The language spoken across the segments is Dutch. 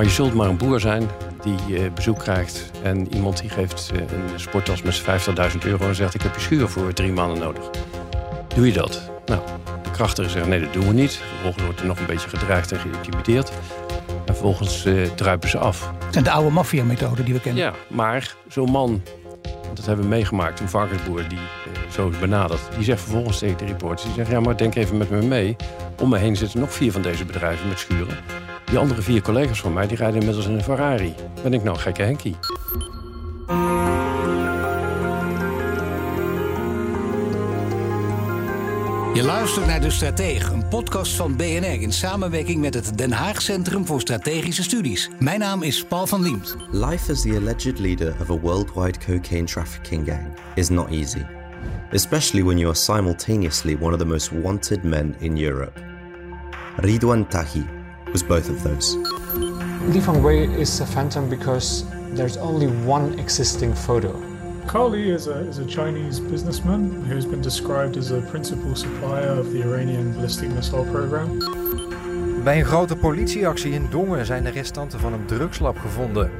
Maar je zult maar een boer zijn die eh, bezoek krijgt en iemand die geeft eh, een sporttas met 50.000 euro en zegt ik heb je schuur voor drie maanden nodig. Doe je dat? Nou, de krachtigen zeggen nee dat doen we niet. Vervolgens wordt er nog een beetje gedreigd en geïntimideerd. En vervolgens uh, druipen ze af. Het zijn de oude maffia-methoden die we kennen. Ja, maar zo'n man, dat hebben we meegemaakt, een varkensboer die uh, zo is benaderd, die zegt vervolgens tegen de reporters, die zegt ja maar denk even met me mee. Om me heen zitten nog vier van deze bedrijven met schuren. Die andere vier collega's van mij die rijden inmiddels in een Ferrari. Ben ik nou een gekke Henkie? Je luistert naar De Stratege, een podcast van BNR in samenwerking met het Den Haag Centrum voor Strategische Studies. Mijn naam is Paul van Liemt. Life as the alleged leader of a worldwide cocaine trafficking gang is not easy, especially when you are simultaneously one of the most wanted men in Europe. Ridwan Tahi was both of those. Li Fengwei is a phantom because there's only one existing photo. Carl Lee is a, is a Chinese businessman who's been described as a principal supplier of the Iranian ballistic missile program. Bij een grote politieactie in Dongen zijn de restanten van een drugslab gevonden.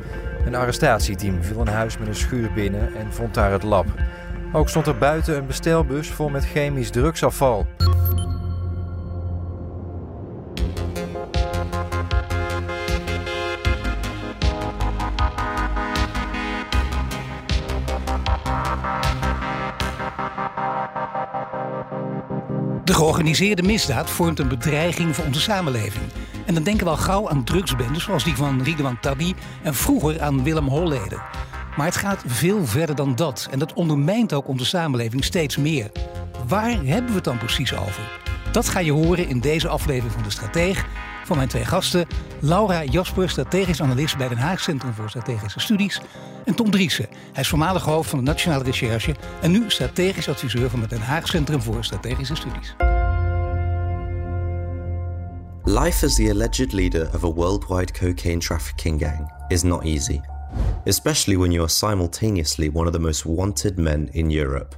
Een arrestatieteam viel een huis met een schuur binnen en vond daar het lab. Ook stond er buiten een bestelbus vol met chemisch drugsafval. Georganiseerde misdaad vormt een bedreiging voor onze samenleving. En dan denken we al gauw aan drugsbendes zoals die van Ridwan Tabi en vroeger aan Willem Holleden. Maar het gaat veel verder dan dat en dat ondermijnt ook onze samenleving steeds meer. Waar hebben we het dan precies over? Dat ga je horen in deze aflevering van De Strateeg van mijn twee gasten. Laura Jasper, strategisch analist bij Den Haag Centrum voor Strategische Studies. En Tom Driessen, hij is voormalig hoofd van de Nationale Recherche... en nu strategisch adviseur van het Den Haag Centrum voor Strategische Studies. Life as the alleged leader of a worldwide cocaine trafficking gang is not easy, especially when you are simultaneously one of the most wanted men in Europe.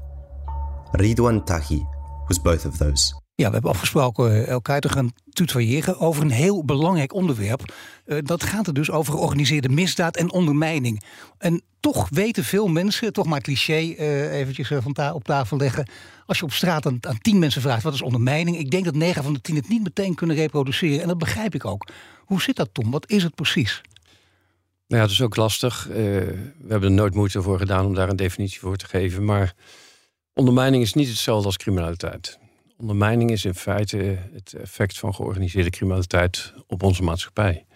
Ridwan Tahi was both of those. Ja, we hebben afgesproken elkaar te gaan tutoyeren over een heel belangrijk onderwerp. Uh, dat gaat er dus over georganiseerde misdaad en ondermijning. En toch weten veel mensen, toch maar cliché uh, eventjes van ta op tafel leggen. Als je op straat aan, aan tien mensen vraagt wat is ondermijning. Ik denk dat negen van de tien het niet meteen kunnen reproduceren. En dat begrijp ik ook. Hoe zit dat Tom? Wat is het precies? Nou ja, dat is ook lastig. We hebben er nooit moeite voor gedaan om daar een definitie voor te geven. Maar ondermijning is niet hetzelfde als criminaliteit. Ondermijning is in feite het effect van georganiseerde criminaliteit op onze maatschappij.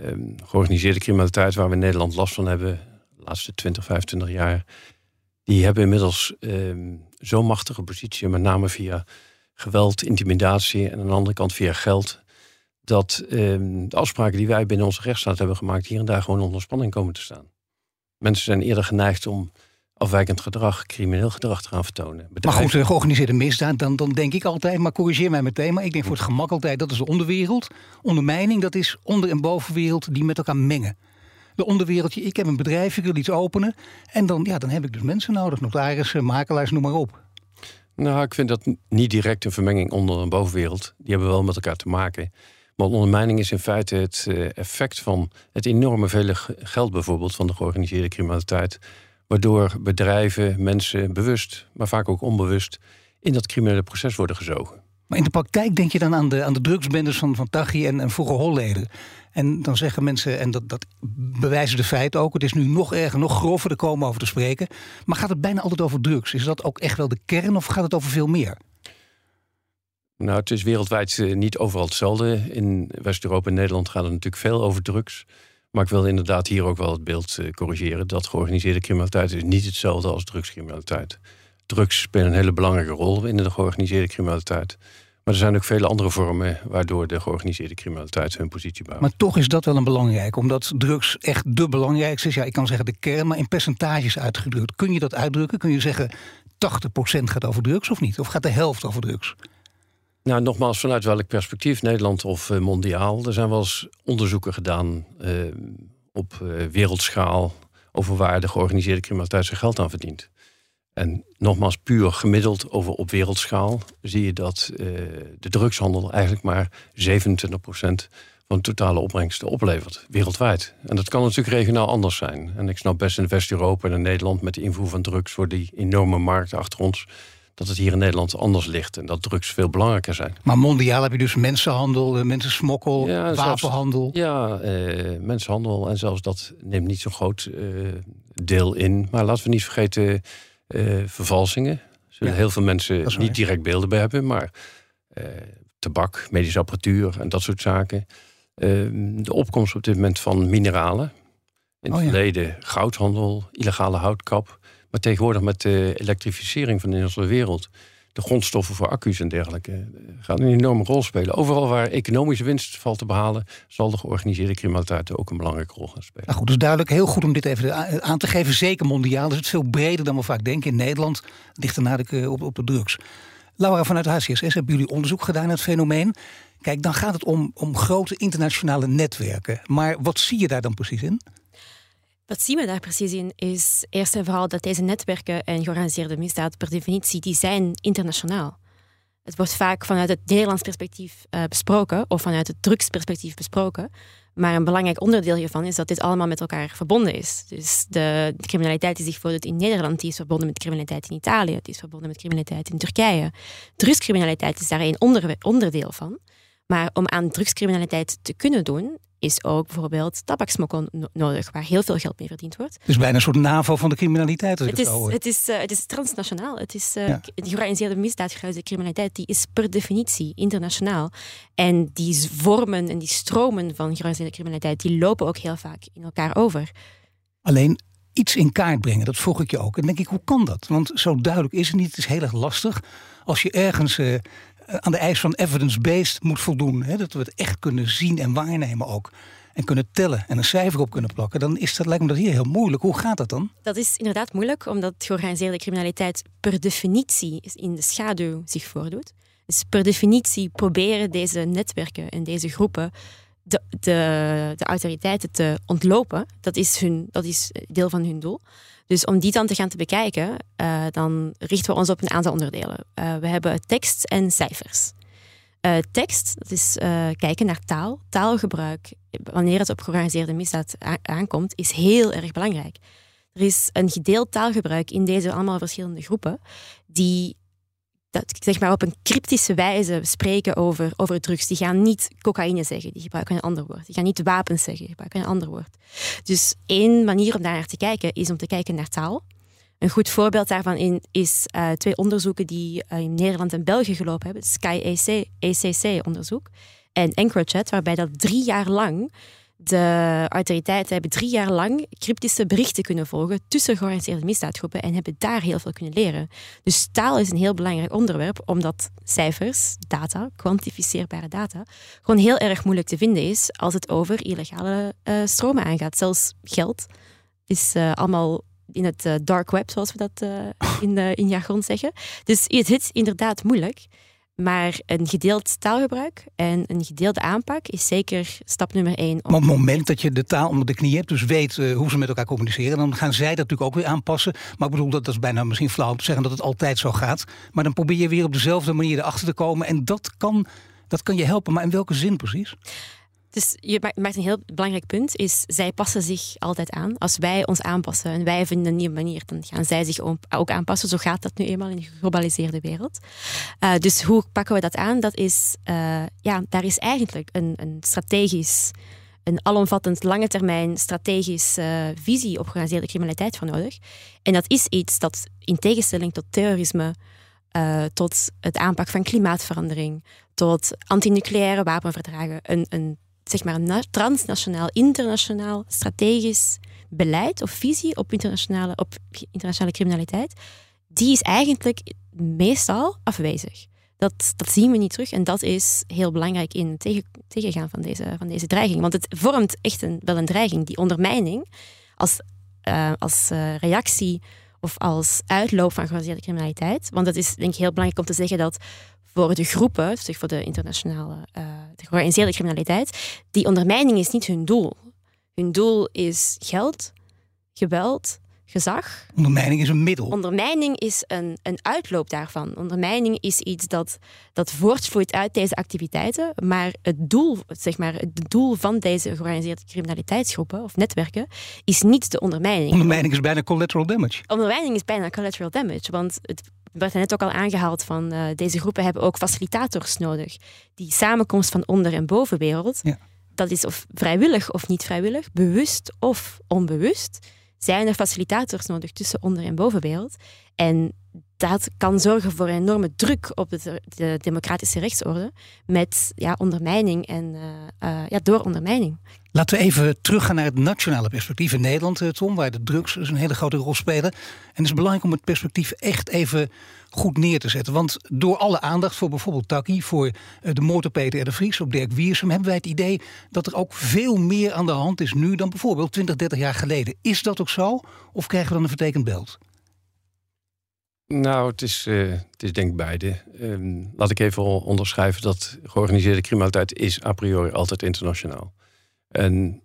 Um, georganiseerde criminaliteit waar we in Nederland last van hebben, de laatste 20, 25 jaar, die hebben inmiddels um, zo'n machtige positie, met name via geweld, intimidatie en aan de andere kant via geld, dat um, de afspraken die wij binnen onze rechtsstaat hebben gemaakt hier en daar gewoon onder spanning komen te staan. Mensen zijn eerder geneigd om afwijkend gedrag, crimineel gedrag te gaan vertonen. Bedrijf... Maar goed, georganiseerde misdaad, dan, dan denk ik altijd, maar corrigeer mij meteen, maar ik denk voor het gemak altijd, dat is de onderwereld. Ondermijning, dat is onder- en bovenwereld die met elkaar mengen. De onderwereldje, ik heb een bedrijf, ik wil iets openen. En dan, ja, dan heb ik dus mensen nodig, notarissen, makelaars, noem maar op. Nou, ik vind dat niet direct een vermenging onder- en bovenwereld. Die hebben wel met elkaar te maken. Maar ondermijning is in feite het effect van het enorme vele geld bijvoorbeeld van de georganiseerde criminaliteit waardoor bedrijven, mensen bewust, maar vaak ook onbewust, in dat criminele proces worden gezogen. Maar in de praktijk denk je dan aan de, aan de drugsbendes van, van Taghi en, en vroeger Holleden. En dan zeggen mensen, en dat, dat bewijzen de feiten ook, het is nu nog erger, nog grover, er komen over te spreken. Maar gaat het bijna altijd over drugs? Is dat ook echt wel de kern of gaat het over veel meer? Nou, het is wereldwijd niet overal hetzelfde. In West-Europa en Nederland gaat het natuurlijk veel over drugs. Maar ik wil inderdaad hier ook wel het beeld uh, corrigeren dat georganiseerde criminaliteit is niet hetzelfde als drugscriminaliteit. Drugs spelen een hele belangrijke rol in de georganiseerde criminaliteit. Maar er zijn ook vele andere vormen waardoor de georganiseerde criminaliteit hun positie behoudt. Maar toch is dat wel een belangrijk, omdat drugs echt de belangrijkste is. Ja, ik kan zeggen de kern, maar in percentages uitgedrukt. Kun je dat uitdrukken? Kun je zeggen 80% gaat over drugs of niet? Of gaat de helft over drugs? Nou, nogmaals, vanuit welk perspectief, Nederland of uh, mondiaal? Er zijn wel eens onderzoeken gedaan uh, op uh, wereldschaal over waar de georganiseerde criminaliteit zijn geld aan verdient. En nogmaals, puur gemiddeld over op wereldschaal zie je dat de drugshandel eigenlijk maar 27% van de totale opbrengsten oplevert, wereldwijd. En dat kan natuurlijk regionaal anders zijn. En ik snap best in West-Europa en in Nederland met de invoer van drugs voor die enorme markt achter ons, dat het hier in Nederland anders ligt en dat drugs veel belangrijker zijn. Maar mondiaal heb je dus mensenhandel, mensensmokkel, ja, wapenhandel. Zelfs, ja, uh, mensenhandel en zelfs dat neemt niet zo'n groot uh, deel in. Maar laten we niet vergeten uh, vervalsingen. Zullen ja, heel veel mensen niet direct beelden bij hebben, maar uh, tabak, medische apparatuur en dat soort zaken. Uh, de opkomst op dit moment van mineralen. In het oh, ja. verleden goudhandel, illegale houtkap. Maar tegenwoordig met de elektrificering van de hele wereld de grondstoffen voor accu's en dergelijke eh, gaan een enorme rol spelen. Overal waar economische winst valt te behalen, zal de georganiseerde criminaliteit ook een belangrijke rol gaan spelen. Nou goed, dus duidelijk heel goed om dit even aan te geven. Zeker mondiaal is het veel breder dan we vaak denken. In Nederland ligt er nadruk op, op de drugs. Laura, vanuit HCSS hebben jullie onderzoek gedaan naar het fenomeen. Kijk, dan gaat het om, om grote internationale netwerken. Maar wat zie je daar dan precies in? Wat zien we daar precies in is eerst en vooral dat deze netwerken en georganiseerde misdaad per definitie die zijn internationaal. Het wordt vaak vanuit het Nederlands perspectief uh, besproken of vanuit het drugsperspectief besproken. Maar een belangrijk onderdeel hiervan is dat dit allemaal met elkaar verbonden is. Dus de, criminaliteit die zich voordoet in Nederland, die is verbonden met criminaliteit in Italië, die is verbonden met criminaliteit in Turkije. Drugscriminaliteit is daar een onder, onderdeel van. Maar om aan drugscriminaliteit te kunnen doen, is ook bijvoorbeeld tabaksmokkel nodig, waar heel veel geld mee verdiend wordt. Dus bijna een soort NAVO van de criminaliteit. Het is, het, is, uh, het is transnationaal. Het is uh, ja. de georganiseerde misdaad, de criminaliteit, die is per definitie internationaal. En die vormen en die stromen van georganiseerde criminaliteit, die lopen ook heel vaak in elkaar over. Alleen iets in kaart brengen, dat vroeg ik je ook. En denk ik, hoe kan dat? Want zo duidelijk is het niet. Het is heel erg lastig. Als je ergens uh, aan de eis van evidence-based moet voldoen. Hè, dat we het echt kunnen zien en waarnemen ook. En kunnen tellen en een cijfer op kunnen plakken. Dan is dat, lijkt me dat hier heel moeilijk. Hoe gaat dat dan? Dat is inderdaad moeilijk, omdat georganiseerde criminaliteit per definitie in de schaduw zich voordoet. Dus per definitie proberen deze netwerken en deze groepen de, de, de autoriteiten te ontlopen. Dat is, hun, dat is deel van hun doel. Dus om die dan te gaan te bekijken, uh, dan richten we ons op een aantal onderdelen. Uh, we hebben tekst en cijfers. Uh, tekst, dat is kijken naar taal. Taalgebruik, wanneer het op georganiseerde misdaad aankomt, is heel erg belangrijk. Er is een gedeeld taalgebruik in deze allemaal verschillende groepen, die dat, zeg maar op een cryptische wijze spreken over, over drugs. Die gaan niet cocaïne zeggen, die gebruiken een ander woord. Die gaan niet wapens zeggen, die gebruiken een ander woord. Dus één manier om daar naar te kijken is om te kijken naar taal. Een goed voorbeeld daarvan in is uh, twee onderzoeken die uh, in Nederland en België gelopen hebben. Sky ACC-onderzoek en EncroChat, waarbij dat drie jaar lang de autoriteiten hebben drie jaar lang cryptische berichten kunnen volgen tussen georganiseerde misdaadgroepen en hebben daar heel veel kunnen leren. Dus taal is een heel belangrijk onderwerp, omdat cijfers, data, kwantificeerbare data, gewoon heel erg moeilijk te vinden is als het over illegale uh, stromen aangaat. Zelfs geld is uh, allemaal in het uh, dark web, zoals we dat in, in jargon zeggen. Dus het is inderdaad moeilijk. Maar een gedeeld taalgebruik en een gedeelde aanpak is zeker stap nummer één. Op het moment dat je de taal onder de knie hebt, dus weet uh, hoe ze met elkaar communiceren, dan gaan zij dat natuurlijk ook weer aanpassen. Maar ik bedoel, dat, dat is bijna misschien flauw te zeggen dat het altijd zo gaat. Maar dan probeer je weer op dezelfde manier erachter te komen. En dat kan, dat kan je helpen. Maar in welke zin precies? Dus je maakt een heel belangrijk punt, is zij passen zich altijd aan. Als wij ons aanpassen en wij vinden een nieuwe manier, dan gaan zij zich ook aanpassen. Zo gaat dat nu eenmaal in de geglobaliseerde wereld. Uh, dus hoe pakken we dat aan? Dat is, uh, ja, daar is eigenlijk een, een strategisch, een alomvattend lange termijn strategisch uh, visie op georganiseerde criminaliteit voor nodig. En dat is iets dat in tegenstelling tot terrorisme, tot het aanpak van klimaatverandering, tot antinucleaire wapenverdragen, een, een zeg maar, transnationaal, internationaal, strategisch beleid of visie op internationale, op internationale criminaliteit, die is eigenlijk meestal afwezig. Dat, dat zien we niet terug. En dat is heel belangrijk in tegen, tegengaan van deze, van deze dreiging. Want het vormt echt een, wel een dreiging. Die ondermijning als, uh, als uh, reactie of als uitloop van georganiseerde criminaliteit. Want het is denk ik heel belangrijk om te zeggen dat voor de groepen, voor de internationale uh, de georganiseerde criminaliteit, die ondermijning is niet hun doel. Hun doel is geld, geweld, gezag. Ondermijning is een middel. Ondermijning is een, een uitloop daarvan. Ondermijning is iets dat, dat voortvloeit uit deze activiteiten. Maar het doel, zeg maar, het doel van deze georganiseerde criminaliteitsgroepen of netwerken is niet de ondermijning. Ondermijning is bijna collateral damage. Ondermijning is bijna collateral damage. Want het werd net ook al aangehaald van uh, deze groepen hebben ook facilitators nodig. Die samenkomst van onder- en bovenwereld. Ja. Dat is of vrijwillig of niet vrijwillig, bewust of onbewust zijn er facilitators nodig tussen onder- en bovenwereld. En dat kan zorgen voor een enorme druk op de, de democratische rechtsorde met ja, ondermijning en uh, uh, ja, door ondermijning. Laten we even teruggaan naar het nationale perspectief in Nederland, eh, Tom, waar de drugs dus een hele grote rol spelen. En het is belangrijk om het perspectief echt even goed neer te zetten. Want door alle aandacht voor bijvoorbeeld Taki, voor de moord op Peter de Vries, op Dirk Wiersum, hebben wij het idee dat er ook veel meer aan de hand is nu dan bijvoorbeeld 20, 30 jaar geleden. Is dat ook zo? Of krijgen we dan een vertekend beeld? Nou, het is, uh, het is denk ik beide. Um, laat ik even onderschrijven dat georganiseerde criminaliteit is a priori altijd internationaal. En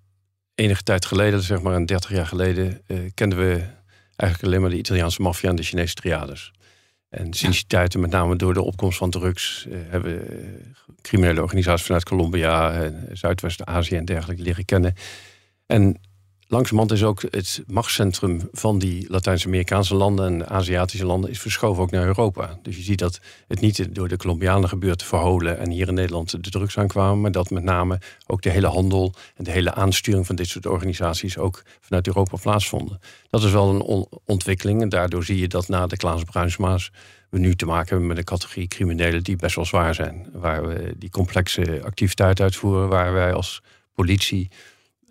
enige tijd geleden, zeg maar een 30 jaar geleden, uh, kenden we eigenlijk alleen maar de Italiaanse maffia en de Chinese triades. En sinds die tijd, met name door de opkomst van drugs, uh, hebben criminele organisaties vanuit Colombia, Zuidwest-Azië en dergelijke leren kennen. En langzamerhand is ook het machtscentrum van die Latijns-Amerikaanse landen en Aziatische landen is verschoven ook naar Europa. Dus je ziet dat het niet door de Colombianen gebeurt te verholen en hier in Nederland de drugs aankwamen, maar dat met name ook de hele handel en de hele aansturing van dit soort organisaties ook vanuit Europa plaatsvonden. Dat is wel een on ontwikkeling en daardoor zie je dat na de Klaas Bruinsma's we nu te maken hebben met een categorie criminelen die best wel zwaar zijn. Waar we die complexe activiteit uitvoeren, waar wij als politie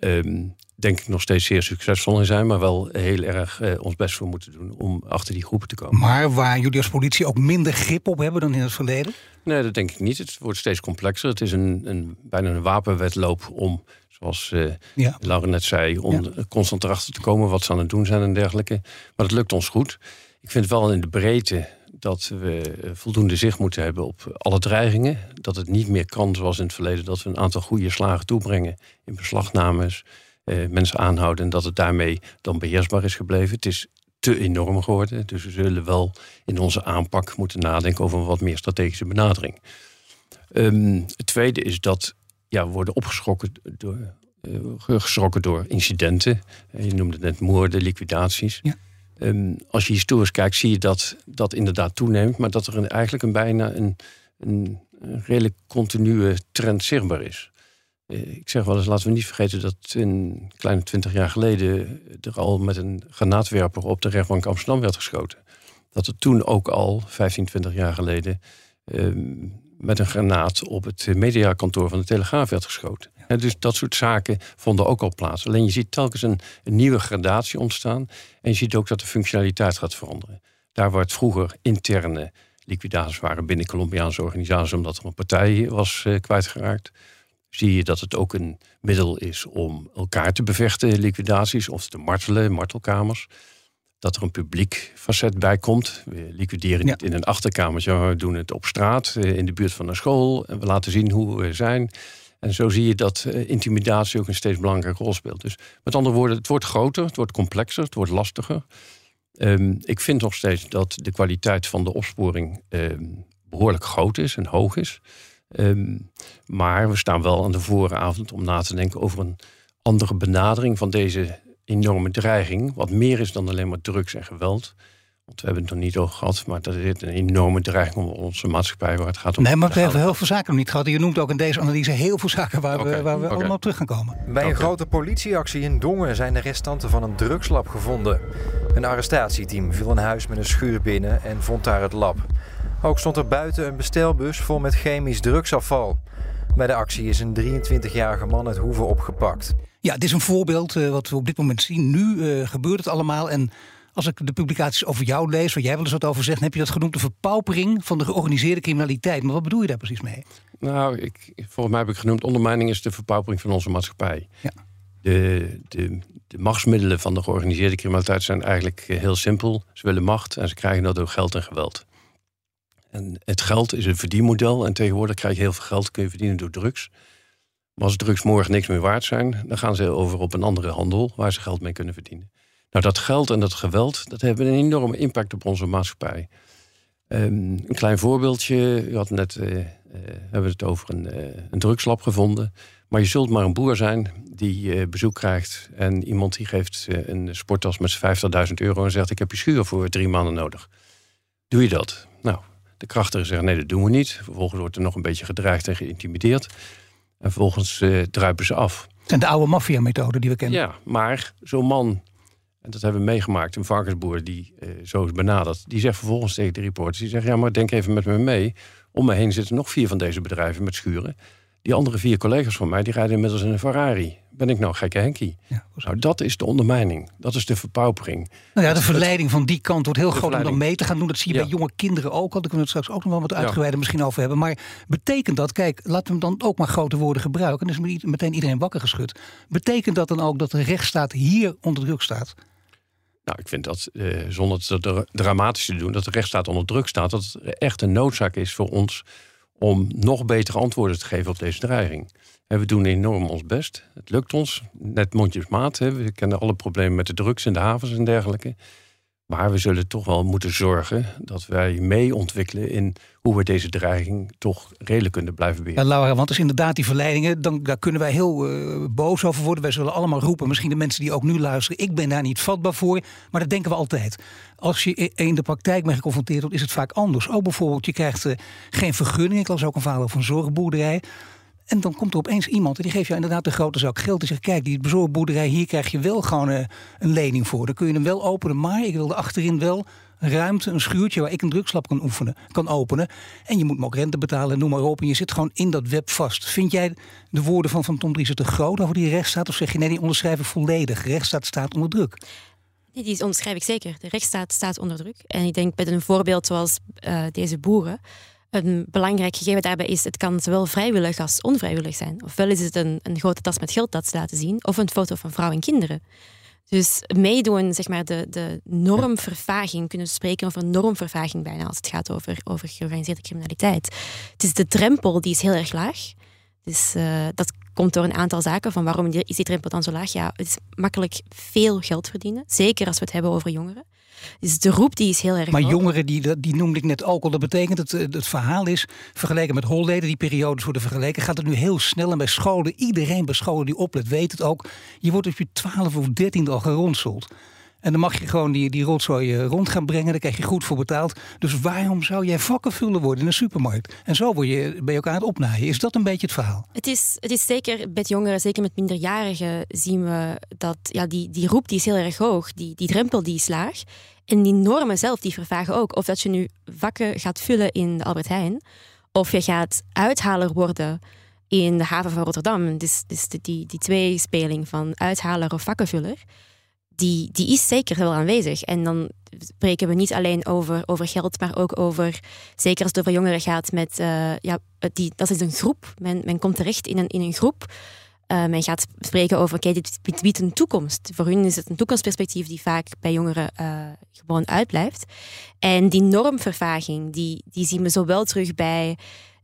um, denk ik nog steeds zeer succesvol in zijn, maar wel heel erg eh, ons best voor moeten doen om achter die groepen te komen. Maar waar jullie als politie ook minder grip op hebben dan in het verleden? Nee, dat denk ik niet. Het wordt steeds complexer. Het is een, een bijna een wapenwedloop om, zoals ja. Laura net zei, om ja. constant erachter te komen wat ze aan het doen zijn en dergelijke. Maar dat lukt ons goed. Ik vind wel in de breedte dat we voldoende zicht moeten hebben op alle dreigingen. Dat het niet meer kan zoals in het verleden, dat we een aantal goede slagen toebrengen in beslagnames, eh, mensen aanhouden en dat het daarmee dan beheersbaar is gebleven. Het is te enorm geworden, dus we zullen wel in onze aanpak moeten nadenken over een wat meer strategische benadering. Um, het tweede is dat ja, we worden opgeschrokken door, uh, geschrokken door incidenten. je noemde net moorden, liquidaties. Ja. Um, als je historisch kijkt, zie je dat dat inderdaad toeneemt, maar dat er een, eigenlijk een bijna een, een, een redelijk continue trend zichtbaar is. Uh, ik zeg wel eens, laten we niet vergeten dat een kleine twintig jaar geleden er al met een granaatwerper op de rechtbank Amsterdam werd geschoten. Dat er toen ook al, 15, 20 jaar geleden, uh, met een granaat op het mediakantoor van de Telegraaf werd geschoten. Ja. dus dat soort zaken vonden ook al plaats. Alleen je ziet telkens een, een, nieuwe gradatie ontstaan. En je ziet ook dat de functionaliteit gaat veranderen. Daar waar het vroeger interne liquidaties waren binnen Colombiaanse organisaties, omdat er een partij was uh, kwijtgeraakt, zie je dat het ook een middel is om elkaar te bevechten, liquidaties, of te martelen, martelkamers dat er een publiek facet bij komt. We liquideren niet in een achterkamertje, maar we doen het op straat, in de buurt van een school. En we laten zien hoe we zijn. En zo zie je dat intimidatie ook een steeds belangrijke rol speelt. Dus met andere woorden, het wordt groter, het wordt complexer, het wordt lastiger. Um, ik vind nog steeds dat de kwaliteit van de opsporing um, behoorlijk groot is en hoog is. Um, maar we staan wel aan de vooravond om na te denken over een andere benadering van deze enorme dreiging. Wat meer is dan alleen maar drugs en geweld. Want we hebben het nog niet over gehad, maar dat is een enorme dreiging om onze maatschappij waar het gaat om. Nee, maar we hebben heel veel zaken nog niet gehad. Je noemt ook in deze analyse heel veel zaken waar okay, we, waar we okay. allemaal op terug gaan komen. Bij een okay. grote politieactie in Dongen zijn de restanten van een drugslab gevonden. Een arrestatieteam viel een huis met een schuur binnen en vond daar het lab. Ook stond er buiten een bestelbus vol met chemisch drugsafval. Bij de actie is een 23-jarige man uit Hoeven opgepakt. Ja, het is een voorbeeld uh, wat we op dit moment zien. Nu uh, gebeurt het allemaal en als ik de publicaties over jou lees, waar jij wel eens wat over zegt, heb je dat genoemd de verpaupering van de georganiseerde criminaliteit. Maar wat bedoel je daar precies mee? Nou, ik, volgens mij heb ik genoemd, ondermijning is de verpaupering van onze maatschappij. Ja. De, de, de machtsmiddelen van de georganiseerde criminaliteit zijn eigenlijk eh, heel simpel. Ze willen macht en ze krijgen dat door geld en geweld. En het geld is een verdienmodel. En tegenwoordig krijg je heel veel geld, kun je verdienen door drugs. Maar als drugs morgen niks meer waard zijn, dan gaan ze over op een andere handel waar ze geld mee kunnen verdienen. Nou, dat geld en dat geweld, dat hebben een enorme impact op onze maatschappij. Ehm, een klein voorbeeldje. U had net uh, uh, hebben we het over een, uh, een drugslab gevonden. Maar je zult maar een boer zijn die bezoek krijgt. En iemand die geeft een sporttas met 50.000 euro en zegt: Ik heb je schuur voor drie maanden nodig. Doe je dat? Nou, de krachtigen zeggen: Nee, dat doen we niet. Vervolgens wordt er nog een beetje gedreigd en geïntimideerd. En vervolgens druipen ze af. Zijn de oude maffia-methode die we kennen. Ja, maar zo'n man en dat hebben we meegemaakt. Een varkensboer die uh, zo is benaderd. Die zegt vervolgens tegen de reporters. Die zegt, ja maar denk even met me mee. Om me heen zitten nog vier van deze bedrijven met schuren. Die andere vier collega's van mij, die rijden inmiddels in een Ferrari. Ben ik nou gekke Henkie? Ja, nou, dat is de ondermijning. Dat is de verpaupering. Nou ja, de verleiding van die kant wordt heel groot om dan mee te gaan doen. Dat zie je bij jonge kinderen ook al. Daar kunnen we het straks ook nog wel wat uitgebreider misschien over hebben. Maar betekent dat, kijk, laten we hem dan ook maar grote woorden gebruiken. Dan is meteen iedereen wakker geschud. Betekent dat dan ook dat de rechtsstaat hier onder druk staat? Nou, ik vind dat, eh, zonder het dramatisch te doen, dat de rechtsstaat onder druk staat. Dat het echt een noodzaak is voor ons om nog betere antwoorden te geven op deze dreiging. En we doen enorm ons best. Het lukt ons, net mondjesmaat. Hè. We kennen alle problemen met de drugs in de havens en dergelijke. Maar we zullen toch wel moeten zorgen dat wij mee ontwikkelen in hoe we deze dreiging toch redelijk kunnen blijven beheren. Ja, Laura, want is inderdaad die verleidingen, dan, daar kunnen wij heel uh, boos over worden. Wij zullen allemaal roepen, misschien de mensen die ook nu luisteren, ik ben daar niet vatbaar voor. Maar dat denken we altijd. Als je in de praktijk mee geconfronteerd wordt, is het vaak anders. Ook bijvoorbeeld, je krijgt uh, geen vergunning. Ik las ook een verhaal over een zorgboerderij. En dan komt er opeens iemand en die geeft jou inderdaad een grote zak geld. En zegt, kijk, die bezorgboerderij, hier krijg je wel gewoon uh, een lening voor. Dan kun je hem wel openen, maar ik wilde achterin wel ruimte, een schuurtje waar ik een drugslab kan oefenen, kan openen. En je moet me ook rente betalen, noem maar op. En je zit gewoon in dat web vast. Vind jij de woorden van, van Tom Dries te groot over die rechtsstaat? Of zeg je nee, die onderschrijf ik volledig. rechtsstaat staat onder druk. Die onderschrijf ik zeker. De rechtsstaat staat onder druk. En ik denk met een voorbeeld zoals uh, deze boeren een belangrijk gegeven daarbij is, het kan zowel vrijwillig als onvrijwillig zijn. Ofwel is het een, een grote tas met geld dat ze laten zien, of een foto van vrouw en kinderen. Dus meedoen, zeg maar, de, de normvervaging, kunnen we spreken over normvervaging bijna als het gaat over, over georganiseerde criminaliteit. Het is de drempel die is heel erg laag. Dus uh, dat komt door een aantal zaken. Van waarom is die drempel dan zo laag? Ja, het is makkelijk veel geld verdienen. Zeker als we het hebben over jongeren. Dus de roep die is heel erg Maar jongeren, die, die noemde ik net ook al. Dat betekent, het, het verhaal is, vergeleken met Holleden, die periodes worden vergeleken, gaat het nu heel snel. En bij scholen, iedereen bij scholen die oplet, weet het ook. Je wordt op je 12 of 13 al geronseld. En dan mag je gewoon die, die rotzooi eh, rond gaan brengen. Daar krijg je goed voor betaald. Dus waarom zou jij vakkenvuller worden in een supermarkt? En zo word je, ben je ook aan het opnaaien. Is dat een beetje het verhaal? Het is, het is zeker met jongeren, zeker met minderjarigen, zien we dat ja, die, die roep die is heel erg hoog. Die, die drempel die is laag. En die normen zelf die vervagen ook. Of dat je nu vakken gaat vullen in de Albert Heijn. Of je gaat uithaler worden in de haven van Rotterdam. Dus, dus die, die tweespeling van uithaler of vakkenvuller die, die is zeker wel aanwezig. En dan spreken we niet alleen over, over geld, maar ook over, zeker als het over jongeren gaat, met, uh, ja, die, dat is een groep. Men, men komt terecht in een, in een groep. Uh, men gaat spreken over, oké, dit biedt een toekomst. Voor hun is het een toekomstperspectief die vaak bij jongeren uh, gewoon uitblijft. En die normvervaging, die, die zien we zowel terug bij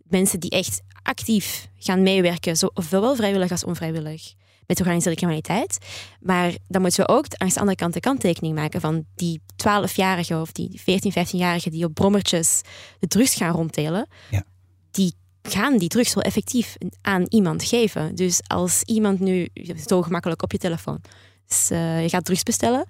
mensen die echt actief gaan meewerken, zowel vrijwillig als onvrijwillig met georganiseerde criminaliteit. Maar dan moeten we ook aan de andere kant de kanttekening maken van die 12-jarigen of die 14, 15-jarigen die op brommertjes de drugs gaan rondtelen. Ja. Die gaan die drugs wel effectief aan iemand geven. Dus als iemand nu, zo gemakkelijk op je telefoon, dus, uh, je gaat drugs bestellen,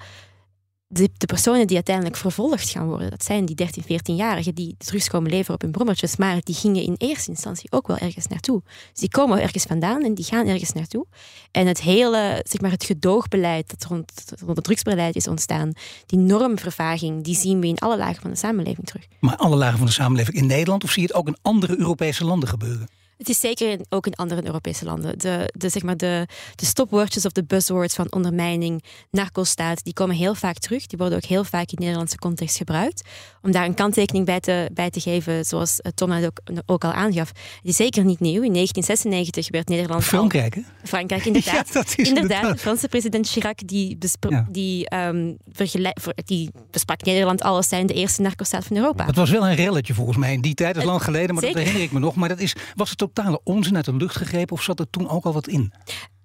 de, personen die uiteindelijk vervolgd gaan worden, dat zijn die 13, 14-jarigen die drugs komen leveren op hun brommertjes, maar die gingen in eerste instantie ook wel ergens naartoe. Dus die komen ergens vandaan en die gaan ergens naartoe. En het hele, zeg maar, het gedoogbeleid dat rond, rond het drugsbeleid is ontstaan, die normvervaging, die zien we in alle lagen van de samenleving terug. Maar alle lagen van de samenleving in Nederland, of zie je het ook in andere Europese landen gebeuren? Het is zeker in, ook in andere Europese landen. De, de, zeg maar de, de stopwoordjes of de buzzwords van ondermijning, narco-staat, die komen heel vaak terug. Die worden ook heel vaak in Nederlandse context gebruikt. Om daar een kanttekening bij te, bij te geven, zoals eh, Tom ook, ook al aangaf. Het is zeker niet nieuw. In 1996 werd Nederland. Frankrijk, hè? Frankrijk, inderdaad. Ja, dat is inderdaad. De Franse president Chirac die, Ja. die, ehm, die besprak Nederland alles zijn de eerste narco-staat van Europa. Dat was wel een relletje volgens mij in die tijd. Dat is lang geleden, maar Zeker. dat herinner ik me nog. Maar dat is, was het totale onzin uit de lucht gegrepen of zat er toen ook al wat in?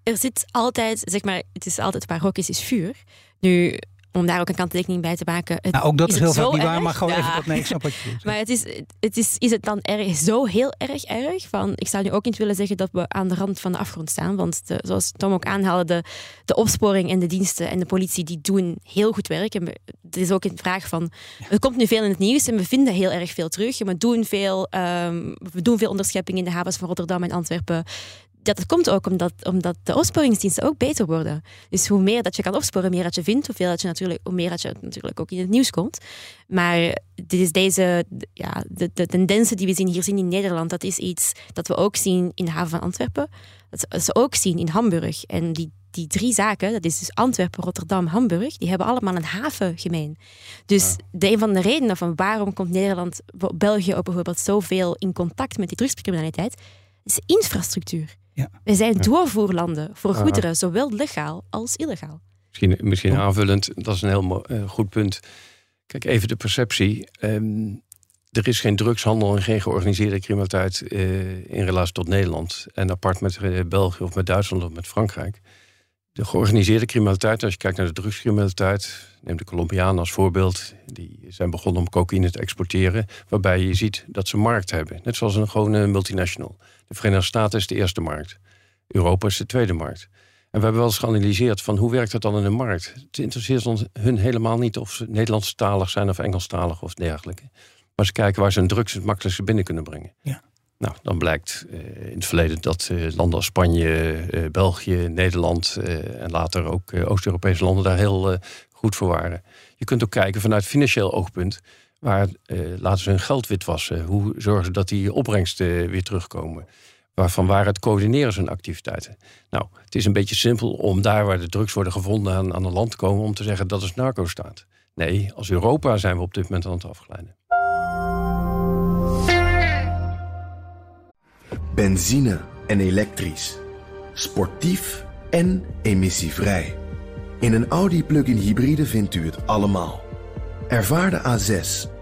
er zit altijd, zeg maar, het is altijd is, is vuur. Nu, om daar ook een kanttekening bij te maken. Het, Nou, ook dat is, heel vaak niet waar, maar gewoon even dat nee, ik snap wat je bedoelt. Maar het is, het is, is het dan erg, zo heel erg erg? Van, ik zou nu ook niet willen zeggen dat we aan de rand van de afgrond staan. Want de- zoals Tom ook aanhaalde, de, de opsporing en de diensten en de politie die doen heel goed werk. En we- het is ook een vraag van, er komt nu veel in het nieuws en we vinden heel erg veel terug. En we doen veel, ehm, we doen veel onderschepping in de havens van Rotterdam en Antwerpen. Dat het komt ook omdat, omdat de opsporingsdiensten ook beter worden. Dus hoe meer dat je kan opsporen, hoe meer dat je vindt, hoeveel dat je natuurlijk, hoe meer dat je natuurlijk ook in het nieuws komt. Maar dit is deze, ja, de, de tendensen die we zien hier zien in Nederland, dat is iets dat we ook zien in de haven van Antwerpen. Dat ze ook zien in Hamburg. En die, die drie zaken, dat is dus Antwerpen, Rotterdam, Hamburg, die hebben allemaal een haven gemeen. Dus de, een van de redenen van waarom komt Nederland, België ook bijvoorbeeld zoveel in contact met die drugscriminaliteit, is infrastructuur. Ja. Wij zijn doorvoerlanden voor goederen, zowel legaal als illegaal. Misschien, misschien aanvullend, dat is een heel eh, goed punt. Kijk, even de perceptie. Ehm, er is geen drugshandel en geen georganiseerde criminaliteit eh, in relatie tot Nederland. En apart met eh, België of met Duitsland of met Frankrijk. De georganiseerde criminaliteit, als je kijkt naar de drugscriminaliteit, neem de Colombianen als voorbeeld. Die zijn begonnen om cocaïne te exporteren, waarbij je ziet dat ze markt hebben. Net zoals een gewone multinational. De Verenigde Staten is de eerste markt. Europa is de tweede markt. En we hebben wel eens geanalyseerd van hoe werkt dat dan in een markt. Het interesseert ons hun helemaal niet of ze Nederlandstalig zijn of Engelstalig of dergelijke. Maar ze kijken waar ze hun drugs het makkelijkste binnen kunnen brengen. Ja. Nou, dan blijkt eh, in het verleden dat eh, landen als Spanje, eh, België, Nederland en later ook Oost-Europese landen daar heel goed voor waren. Je kunt ook kijken vanuit financieel oogpunt. Waar eh, laten ze hun geld witwassen? Hoe zorgen ze dat die opbrengsten weer terugkomen? Waarvan waar het coördineren zijn activiteiten? Nou, het is een beetje simpel om daar waar de drugs worden gevonden aan, aan een land te komen om te zeggen dat is narco-staat. Nee, als Europa zijn we op dit moment aan het afglijden. Benzine en elektrisch. Sportief en emissievrij. In een Audi plug-in hybride vindt u het allemaal. Ervaar de A6,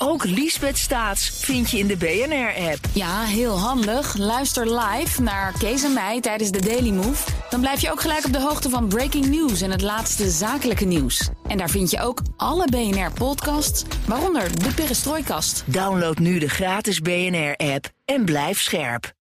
Ook Liesbeth Staats vind je in de BNR-app. Ja, heel handig. Luister live naar Kees en mij tijdens de Daily Move. Dan blijf je ook gelijk op de hoogte van breaking news en het laatste zakelijke nieuws. En daar vind je ook alle BNR-podcasts, waaronder de Perestrooikast. Download nu de gratis BNR-app en blijf scherp.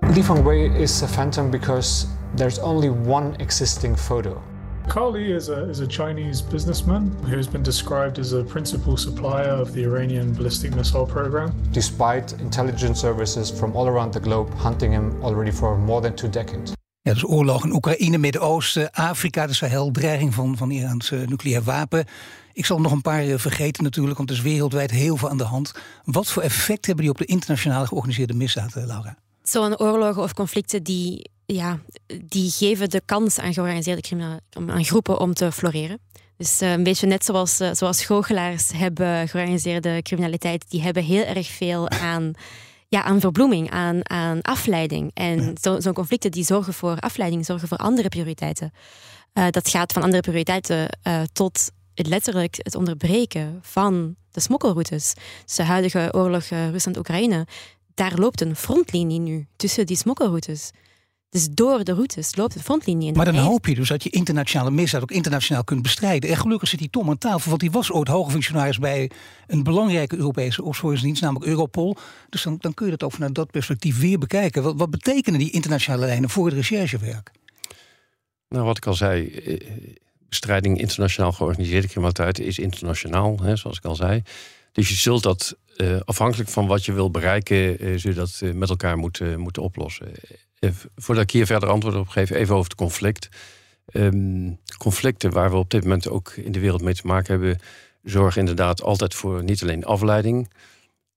Li Fengwei is a phantom because there's only one existing photo. Carl Lee is a, is a Chinese businessman who's been described as a principal supplier of the Iranian ballistic missile program. Despite intelligence services from all around the globe hunting him already for more than two decades. Ja, dus oorlog in Oekraïne, Midden-Oosten, Afrika, de Sahel, dreiging van, van Iraans eh, nucleair wapen. Ik zal nog een paar eh, vergeten natuurlijk, want er is wereldwijd heel veel aan de hand. Wat voor effect hebben die op de internationale georganiseerde misdaad, eh, Laura? Zo'n oorlogen of conflicten die, ja, die geven de kans aan georganiseerde criminelen, aan groepen om te floreren. Dus eh, een beetje net zoals, eh, zoals goochelaars hebben georganiseerde criminaliteit, die hebben heel erg veel aan, ja, aan verbloeming, aan, aan afleiding. En zo- zo'n conflicten die zorgen voor afleiding, zorgen voor andere prioriteiten. Eh, dat gaat van andere prioriteiten tot het letterlijk het onderbreken van de smokkelroutes. Dus de huidige oorlog Rusland-Oekraïne, daar loopt een frontlinie nu tussen die smokkelroutes. Dus door de routes loopt een frontlinie. in. Maar dan hoop je dus dat je internationale misdaad ook internationaal kunt bestrijden. En gelukkig zit die Tom aan tafel, want die was ooit hoge functionaris bij een belangrijke Europese opsporingsdienst, namelijk Europol. Dus dan, dan kun je dat ook vanuit dat perspectief weer bekijken. Wat, wat betekenen die internationale lijnen voor het recherchewerk? Nou, wat ik al zei, eh, bestrijding internationaal georganiseerde criminaliteit is internationaal, hè, zoals ik al zei. Dus je zult dat uh, afhankelijk van wat je wil bereiken, uh, zul je dat uh, met elkaar moeten, moeten oplossen. voordat ik hier verder antwoord op geef, even over het conflict. Um, conflicten waar we op dit moment ook in de wereld mee te maken hebben, zorgen inderdaad altijd voor niet alleen afleiding,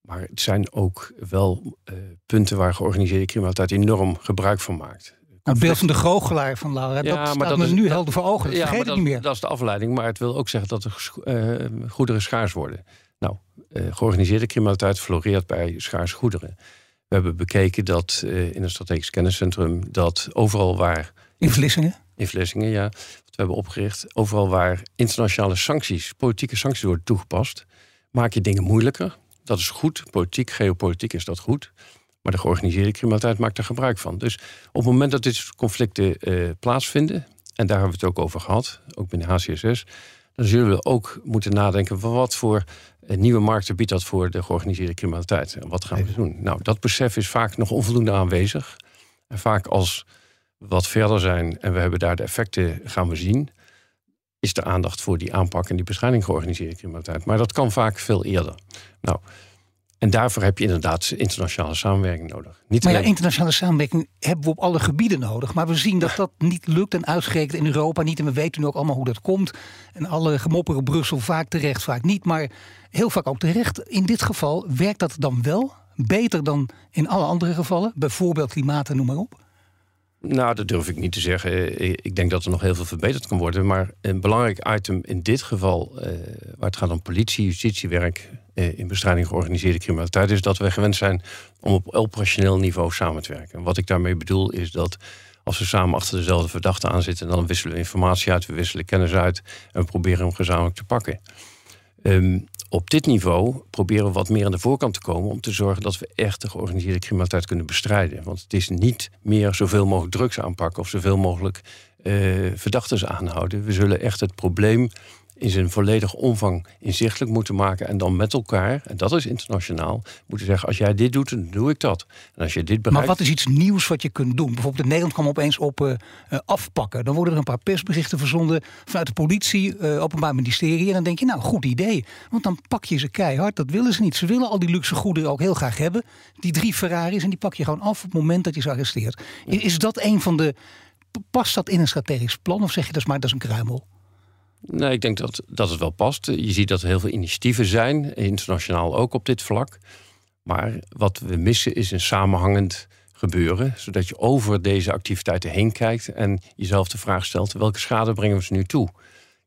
maar het zijn ook wel punten waar georganiseerde criminaliteit enorm gebruik van maakt. Het beeld van de goochelaar van Laura, ja, dat staat me nu helder voor ogen. Dat ja, vergeet ik niet meer. Dat is de afleiding, maar het wil ook zeggen dat de goederen schaars worden. Nou, uh, georganiseerde criminaliteit floreert bij schaars goederen. We hebben bekeken dat uh, in een strategisch kenniscentrum dat overal waar. In Vlissingen? In Vlissingen, ja. Wat we hebben opgericht. Overal waar internationale sancties, politieke sancties worden toegepast, maak je dingen moeilijker. Dat is goed. Politiek, geopolitiek is dat goed. Maar de georganiseerde criminaliteit maakt er gebruik van. Dus op het moment dat dit soort conflicten uh, plaatsvinden, en daar hebben we het ook over gehad, ook binnen HCSS, dan zullen we ook moeten nadenken van wat voor eh, nieuwe markten biedt dat voor de georganiseerde criminaliteit. En wat gaan we doen? Nou, dat besef is vaak nog onvoldoende aanwezig. En vaak als we wat verder zijn en we hebben daar de effecten gaan we zien, is de aandacht voor die aanpak en die bestrijding georganiseerde criminaliteit. Maar dat kan vaak veel eerder. Nou, en daarvoor heb je inderdaad internationale samenwerking nodig. Niet maar ja, internationale samenwerking hebben we op alle gebieden nodig. Maar we zien dat dat niet lukt en uitgerekend in Europa niet. En we weten nu ook allemaal hoe dat komt. En alle gemopperen Brussel vaak terecht, vaak niet. Maar heel vaak ook terecht. In dit geval werkt dat dan wel beter dan in alle andere gevallen. Bijvoorbeeld klimaat en noem maar op. Nou, dat durf ik niet te zeggen. Ik denk dat er nog heel veel verbeterd kan worden. Maar een belangrijk item in dit geval, eh, waar het gaat om politie, justitiewerk eh, in bestrijding georganiseerde criminaliteit, is dat we gewend zijn om op operationeel niveau samen te werken. wat ik daarmee bedoel is dat als we samen achter dezelfde verdachte aan zitten, dan wisselen we informatie uit, we wisselen kennis uit en we proberen hem gezamenlijk te pakken. Um, op dit niveau proberen we wat meer aan de voorkant te komen om te zorgen dat we echt de georganiseerde criminaliteit kunnen bestrijden. Want het is niet meer zoveel mogelijk drugs aanpakken of zoveel mogelijk uh, verdachten aanhouden. We zullen echt het probleem in zijn volledige omvang inzichtelijk moeten maken. En dan met elkaar, en dat is internationaal, moeten zeggen: als jij dit doet, dan doe ik dat. En als je dit bereikt... Maar wat is iets nieuws wat je kunt doen? Bijvoorbeeld in Nederland kwam opeens op uh, afpakken. Dan worden er een paar persberichten verzonden vanuit de politie, uh, openbaar ministerie. En dan denk je, nou, goed idee. Want dan pak je ze keihard. Dat willen ze niet. Ze willen al die luxe goederen ook heel graag hebben. Die drie Ferraris. En die pak je gewoon af op het moment dat je ze arresteert. Is dat een van de. Past dat in een strategisch plan? Of zeg je dat is maar dat is een kruimel? Nee, ik denk dat, dat het wel past. Je ziet dat er heel veel initiatieven zijn, internationaal ook op dit vlak. Maar wat we missen is een samenhangend gebeuren, zodat je over deze activiteiten heen kijkt en jezelf de vraag stelt: welke schade brengen we ze nu toe?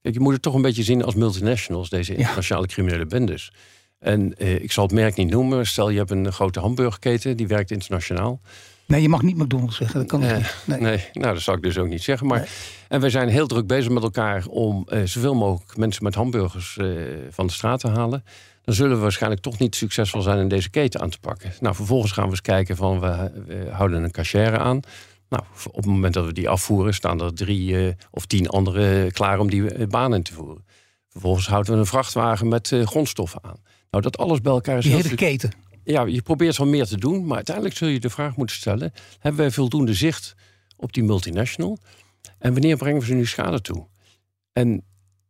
Kijk, je moet het toch een beetje zien als multinationals, deze internationale criminele bendes. En eh, ik zal het merk niet noemen. Stel, je hebt een grote hamburgerketen, die werkt internationaal. Nee, je mag niet McDonald's zeggen. Dat kan niet. Nee. nee. nou dat zou ik dus ook niet zeggen. Maar, En wij zijn heel druk bezig met elkaar om uh, zoveel mogelijk mensen met hamburgers uh, van de straat te halen. Dan zullen we waarschijnlijk toch niet succesvol zijn in deze keten aan te pakken. Nou, vervolgens gaan we eens kijken van we, we houden een cachère aan. Nou, op het moment dat we die afvoeren, staan er drie uh, of tien anderen klaar om die baan in te voeren. Vervolgens houden we een vrachtwagen met grondstoffen aan. Nou, dat alles bij elkaar is. Die hele keten ja, je probeert wel meer te doen, maar uiteindelijk zul je de vraag moeten stellen: hebben wij voldoende zicht op die multinational? En wanneer brengen we ze nu schade toe? En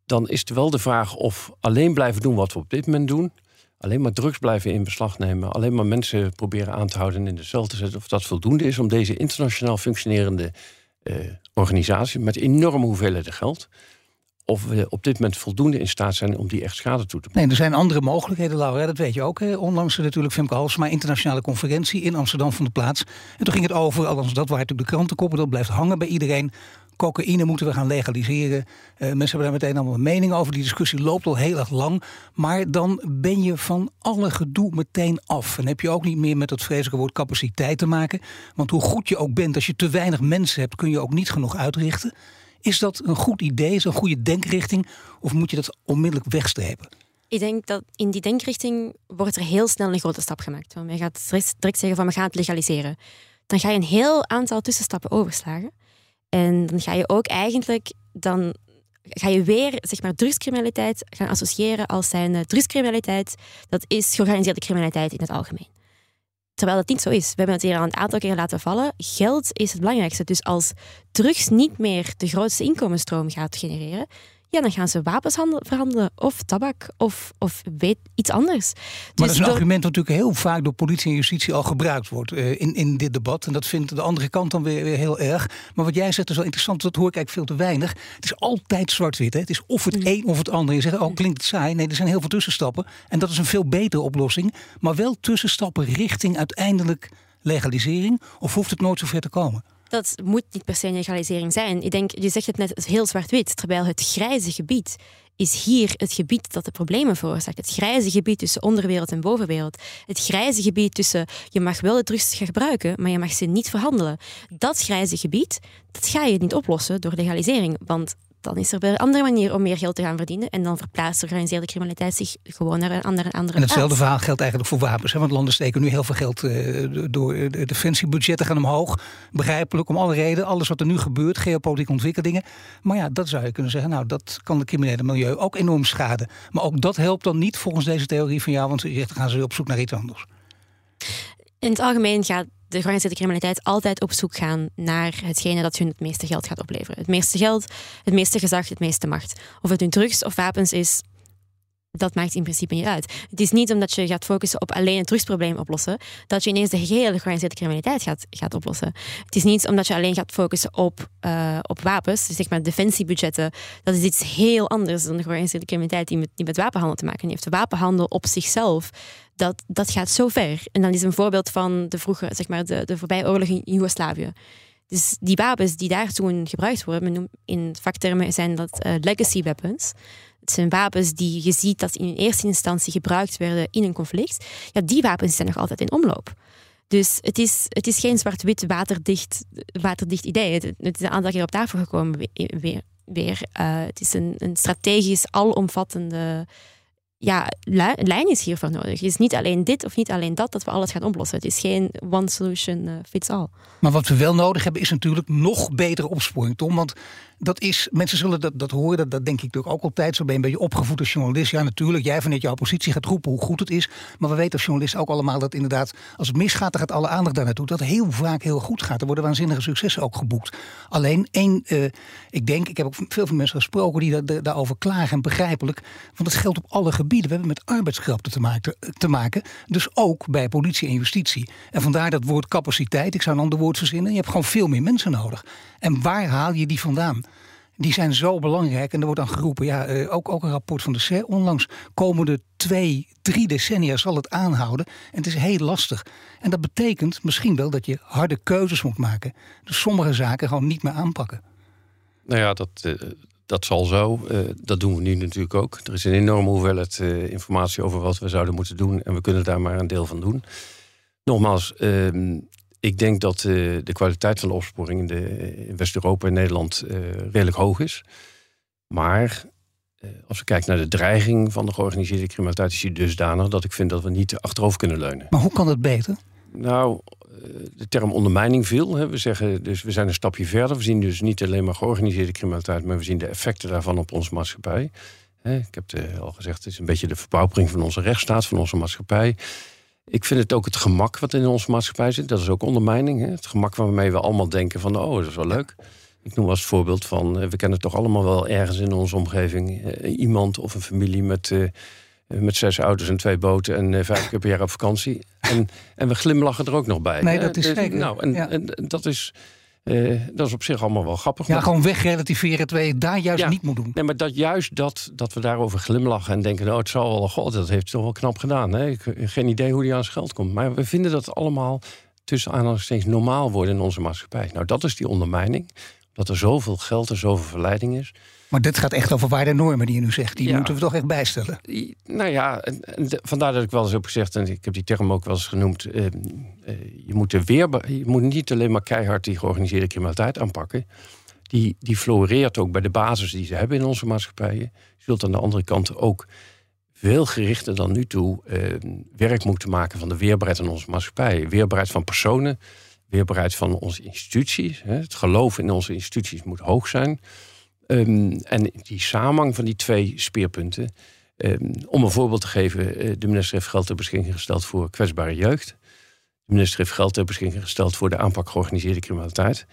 dan is het wel de vraag of alleen blijven doen wat we op dit moment doen, alleen maar drugs blijven in beslag nemen, alleen maar mensen proberen aan te houden en in de cel te zetten, of dat voldoende is om deze internationaal functionerende uh, organisatie met enorme hoeveelheden geld of we op dit moment voldoende in staat zijn om die echt schade toe te brengen. Nee, er zijn andere mogelijkheden, Laura, dat weet je ook. Hè? Onlangs natuurlijk Femke Halsema, internationale conferentie in Amsterdam van de plaats. En toen ging het over, althans dat waren natuurlijk de krantenkoppen, dat blijft hangen bij iedereen. Cocaïne moeten we gaan legaliseren. Uh, mensen hebben daar meteen allemaal een mening over. Die discussie loopt al heel erg lang. Maar dan ben je van alle gedoe meteen af. En heb je ook niet meer met dat vreselijke woord capaciteit te maken. Want hoe goed je ook bent, als je te weinig mensen hebt, kun je ook niet genoeg uitrichten. Is dat een goed idee, een goede denkrichting? Of moet je dat onmiddellijk wegstrepen? Ik denk dat in die denkrichting wordt er heel snel een grote stap gemaakt. Want je gaat direct zeggen van we gaan het legaliseren. Dan ga je een heel aantal tussenstappen overslagen. En dan ga je ook eigenlijk dan ga je weer zeg maar, drugscriminaliteit gaan associëren als zijn drugscriminaliteit. Dat is georganiseerde criminaliteit in het algemeen. Terwijl dat niet zo is. We hebben het hier al een aantal keer laten vallen. Geld is het belangrijkste. Dus als drugs niet meer de grootste inkomensstroom gaat genereren, ja, dan gaan ze wapens handel- verhandelen of tabak of, of weet iets anders. Maar Dus dat is een door- argument dat natuurlijk heel vaak door politie en justitie al gebruikt wordt eh, in, in dit debat. En dat vindt de andere kant dan weer, weer heel erg. Maar wat jij zegt is wel interessant, dat hoor ik eigenlijk veel te weinig. Het is altijd zwart-wit. Het is of het Mm. een of het ander. Je zegt, oh klinkt het saai. Nee, er zijn heel veel tussenstappen. En dat is een veel betere oplossing. Maar wel tussenstappen richting uiteindelijk legalisering. Of hoeft het nooit zo ver te komen? Dat moet niet per se een legalisering zijn. Ik denk, je zegt het net heel zwart-wit, terwijl het grijze gebied is hier het gebied dat de problemen veroorzaakt. Het grijze gebied tussen onderwereld en bovenwereld. Het grijze gebied tussen je mag wel de drugs gebruiken, maar je mag ze niet verhandelen. Dat grijze gebied, dat ga je niet oplossen door legalisering, want dan is er weer een andere manier om meer geld te gaan verdienen en dan verplaatst de georganiseerde criminaliteit zich gewoon naar een andere, andere En hetzelfde verhaal geldt eigenlijk voor wapens. Hè? Want landen steken nu heel veel geld eh, door eh, de defensiebudgetten gaan omhoog. Begrijpelijk, om alle redenen. Alles wat er nu gebeurt, geopolitieke ontwikkelingen. Maar ja, dat zou je kunnen zeggen. Nou, dat kan de criminele milieu ook enorm schaden. Maar ook dat helpt dan niet volgens deze theorie van jou. Want je zegt, dan gaan ze op zoek naar iets anders. In het algemeen gaat de georganiseerde criminaliteit altijd op zoek gaan naar hetgene dat hun het meeste geld gaat opleveren. Het meeste geld, het meeste gezag, het meeste macht. Of het nu drugs of wapens is, dat maakt in principe niet uit. Het is niet omdat je gaat focussen op alleen het drugsprobleem oplossen, dat je ineens de gehele georganiseerde criminaliteit gaat, gaat oplossen. Het is niet omdat je alleen gaat focussen op, eh, op wapens, dus zeg maar defensiebudgetten. Dat is iets heel anders dan de georganiseerde criminaliteit die met, die met wapenhandel te maken heeft. De wapenhandel op zichzelf, dat, dat gaat zo ver. En dan is een voorbeeld van de vroege, zeg maar, de, de voorbije oorlog in Joegoslavië. Dus die wapens die daar toen gebruikt worden, in vaktermen zijn dat eh, legacy weapons. Het zijn wapens die je ziet dat in eerste instantie gebruikt werden in een conflict. Ja, die wapens zijn nog altijd in omloop. Dus het is, het is geen zwart-wit waterdicht, waterdicht idee. Het, is een aantal keer op tafel gekomen we- weer. weer. Eh, het is een, een strategisch alomvattende ja, li- lijn is hiervoor nodig. Het is niet alleen dit of niet alleen dat dat we alles gaan oplossen. Het is geen one solution eh, fits all. Maar wat we wel nodig hebben is natuurlijk nog betere opsporing, Tom. Want dat is, mensen zullen dat, dat horen, dat, dat denk ik natuurlijk ook altijd. Zo ben je een beetje opgevoed als journalist. Ja, natuurlijk, jij vanuit jouw positie gaat roepen hoe goed het is. Maar we weten als journalisten ook allemaal dat inderdaad, als het misgaat, dan gaat alle aandacht daar naartoe. Dat heel vaak heel goed gaat. Er worden waanzinnige successen ook geboekt. Alleen één, eh, ik denk, ik heb ook veel van mensen gesproken die da- da- daarover klagen en begrijpelijk. Want het geldt op alle gebieden. We hebben met arbeidskrachten te maken, te maken. Dus ook bij politie en justitie. En vandaar dat woord capaciteit. Ik zou een ander woord verzinnen. Je hebt gewoon veel meer mensen nodig. En waar haal je die vandaan? Die zijn zo belangrijk. En er wordt dan geroepen, ja, eh, ook, ook een rapport van de CER onlangs. Komende twee, drie decennia zal het aanhouden. En het is heel lastig. En dat betekent misschien wel dat je harde keuzes moet maken. Dus sommige zaken gewoon niet meer aanpakken. Nou ja, dat, eh, dat zal zo. Eh, dat doen we nu natuurlijk ook. Er is een enorme hoeveelheid informatie over wat we zouden moeten doen. En we kunnen daar maar een deel van doen. Nogmaals, ehm, ik denk dat eh, de kwaliteit van de opsporing in, de, in West-Europa en Nederland eh, redelijk hoog is. Maar eh, als we kijken naar de dreiging van de georganiseerde criminaliteit, is die dusdanig dat ik vind dat we niet achterover kunnen leunen. Maar hoe kan dat beter? Nou, de term ondermijning viel. Hè. We zeggen dus we zijn een stapje verder. We zien dus niet alleen maar georganiseerde criminaliteit, maar we zien de effecten daarvan op onze maatschappij. Hè, Ik heb het al gezegd, het is een beetje de verpaupering van onze rechtsstaat, van onze maatschappij. Ik vind het ook het gemak wat in onze maatschappij zit. Dat is ook ondermijning. Hè? Het gemak waarmee we allemaal denken van, oh, dat is wel leuk. Ik noem als voorbeeld van, eh, we kennen toch allemaal wel ergens in onze omgeving eh, iemand of een familie met, eh, met zes auto's en twee boten en vijf keer per jaar op vakantie. En, en we glimlachen er ook nog bij. Nee, hè? dat is Dus, zeker. Nou, en, Ja. en, dat, is, eh, dat is op zich allemaal wel grappig. Ja, Maar- gewoon wegrelativeren terwijl je het daar juist Ja. niet moet doen. Nee, maar dat juist dat, dat we daarover glimlachen en denken... nou, het zal wel, god, dat heeft toch wel knap gedaan. Hè? Ik heb geen idee hoe die aan zijn geld komt. Maar we vinden dat allemaal tussen aanhalingstekens normaal worden in onze maatschappij. Nou, dat is die ondermijning. Dat er zoveel geld en zoveel verleiding is. Maar dit gaat echt over waarden en normen die je nu zegt. Die Ja. moeten we toch echt bijstellen. Nou ja, en, en de- vandaar dat ik wel eens heb gezegd... en ik heb die term ook wel eens genoemd... eh, eh, je, moet de weerba- je moet niet alleen maar keihard die georganiseerde criminaliteit aanpakken. Die, die floreert ook bij de basis die ze hebben in onze maatschappijen. Je zult aan de andere kant ook veel gerichter dan nu toe... eh, werk moeten maken van de weerbaarheid van onze maatschappij. Weerbaarheid van personen, weerbaarheid van onze instituties. Hè. Het geloof in onze instituties moet hoog zijn... Ehm, en die samenhang van die twee speerpunten. ehm, om een voorbeeld te geven, eh, de minister heeft geld ter beschikking gesteld voor kwetsbare jeugd. De minister heeft geld ter beschikking gesteld voor de aanpak georganiseerde criminaliteit.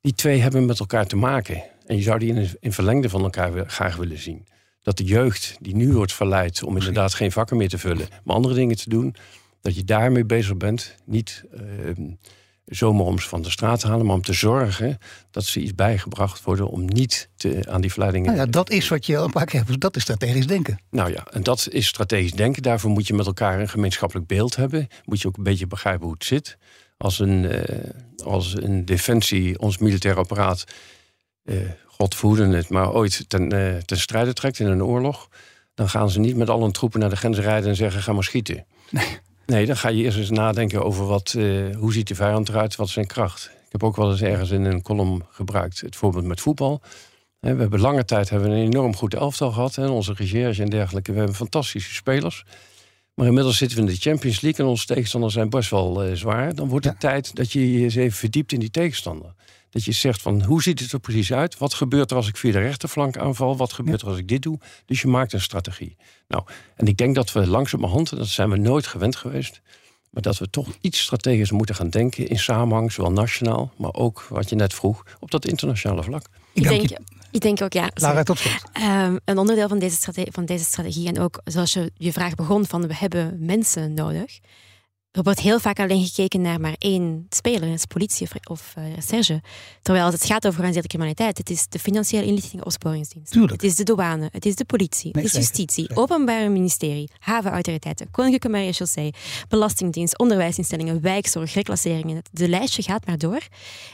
Die twee hebben met elkaar te maken. En je zou die in, in verlengde van elkaar graag willen zien. Dat de jeugd die nu wordt verleid om inderdaad geen vakken meer te vullen, maar andere dingen te doen, dat je daarmee bezig bent. Niet uh, zomaar om ze van de straat te halen, maar om te zorgen dat ze iets bijgebracht worden om niet te, aan die verleidingen. Nou ja, dat is wat je al een paar keer hebt. Dat is strategisch denken. Nou ja, en dat is strategisch denken. Daarvoor moet je met elkaar een gemeenschappelijk beeld hebben. Moet je ook een beetje begrijpen hoe het zit. Als een, uh, als een defensie, ons militair apparaat, God voeden het, maar ooit ten, uh, ten strijde trekt in een oorlog, dan gaan ze niet met al hun troepen naar de grens rijden en zeggen: ga maar schieten. Nee. Nee, dan ga je eerst eens nadenken over wat, uh, hoe ziet de vijand eruit, wat is zijn kracht. Ik heb ook wel eens ergens in een column gebruikt het voorbeeld met voetbal. We hebben lange tijd hebben we een enorm goed elftal gehad. Hè, onze regerche en dergelijke. We hebben fantastische spelers. Maar inmiddels zitten we in de Champions League en onze tegenstanders zijn best wel uh, zwaar. Dan wordt het ja. tijd dat je je eens even verdiept in die tegenstander. Dat je zegt van hoe ziet het er precies uit? Wat gebeurt er als ik via de rechterflank aanval? Wat gebeurt er als ik dit doe? Dus je maakt een strategie. Nou, en ik denk dat we langzamerhand, dat zijn we nooit gewend geweest, maar dat we toch iets strategisch moeten gaan denken in samenhang, zowel nationaal, maar ook wat je net vroeg, op dat internationale vlak. Ik denk, ik denk ook, ja. Lara, tot. Um, een onderdeel van deze, strategie, van deze strategie, en ook zoals je je vraag begon, van we hebben mensen nodig. Er wordt heel vaak alleen gekeken naar maar één speler, is politie of, of uh, recherche. Terwijl als het gaat over georganiseerde criminaliteit, het is de financiële inlichting en opsporingsdienst. Tuurlijk. Het is de douane, het is de politie, Nee, het is justitie, zeker. openbare ministerie, havenautoriteiten, koninklijke marechaussee, belastingdienst, onderwijsinstellingen, wijkzorg, reclasseringen. De lijstje gaat maar door.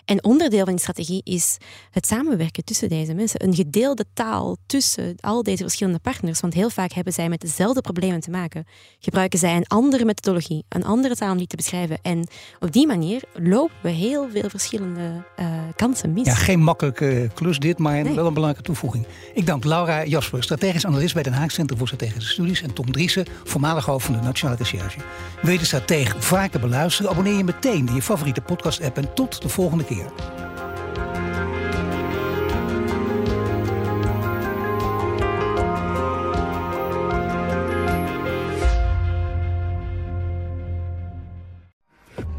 En onderdeel van die strategie is het samenwerken tussen deze mensen. Een gedeelde taal tussen al deze verschillende partners. Want heel vaak hebben zij met dezelfde problemen te maken. Gebruiken zij een andere methodologie, een andere taal om die te beschrijven. En op die manier lopen we heel veel verschillende eh, kansen mis. Ja, geen makkelijke klus dit, maar Nee. wel een belangrijke toevoeging. Ik dank Laura Jasper, strategisch analist bij Den Haag Centrum voor Strategische Studies... en Tom Driessen, voormalig hoofd van de Nationale Recherche. Je de strateeg vaker beluisteren? Abonneer je meteen in je favoriete podcast-app en tot de volgende keer.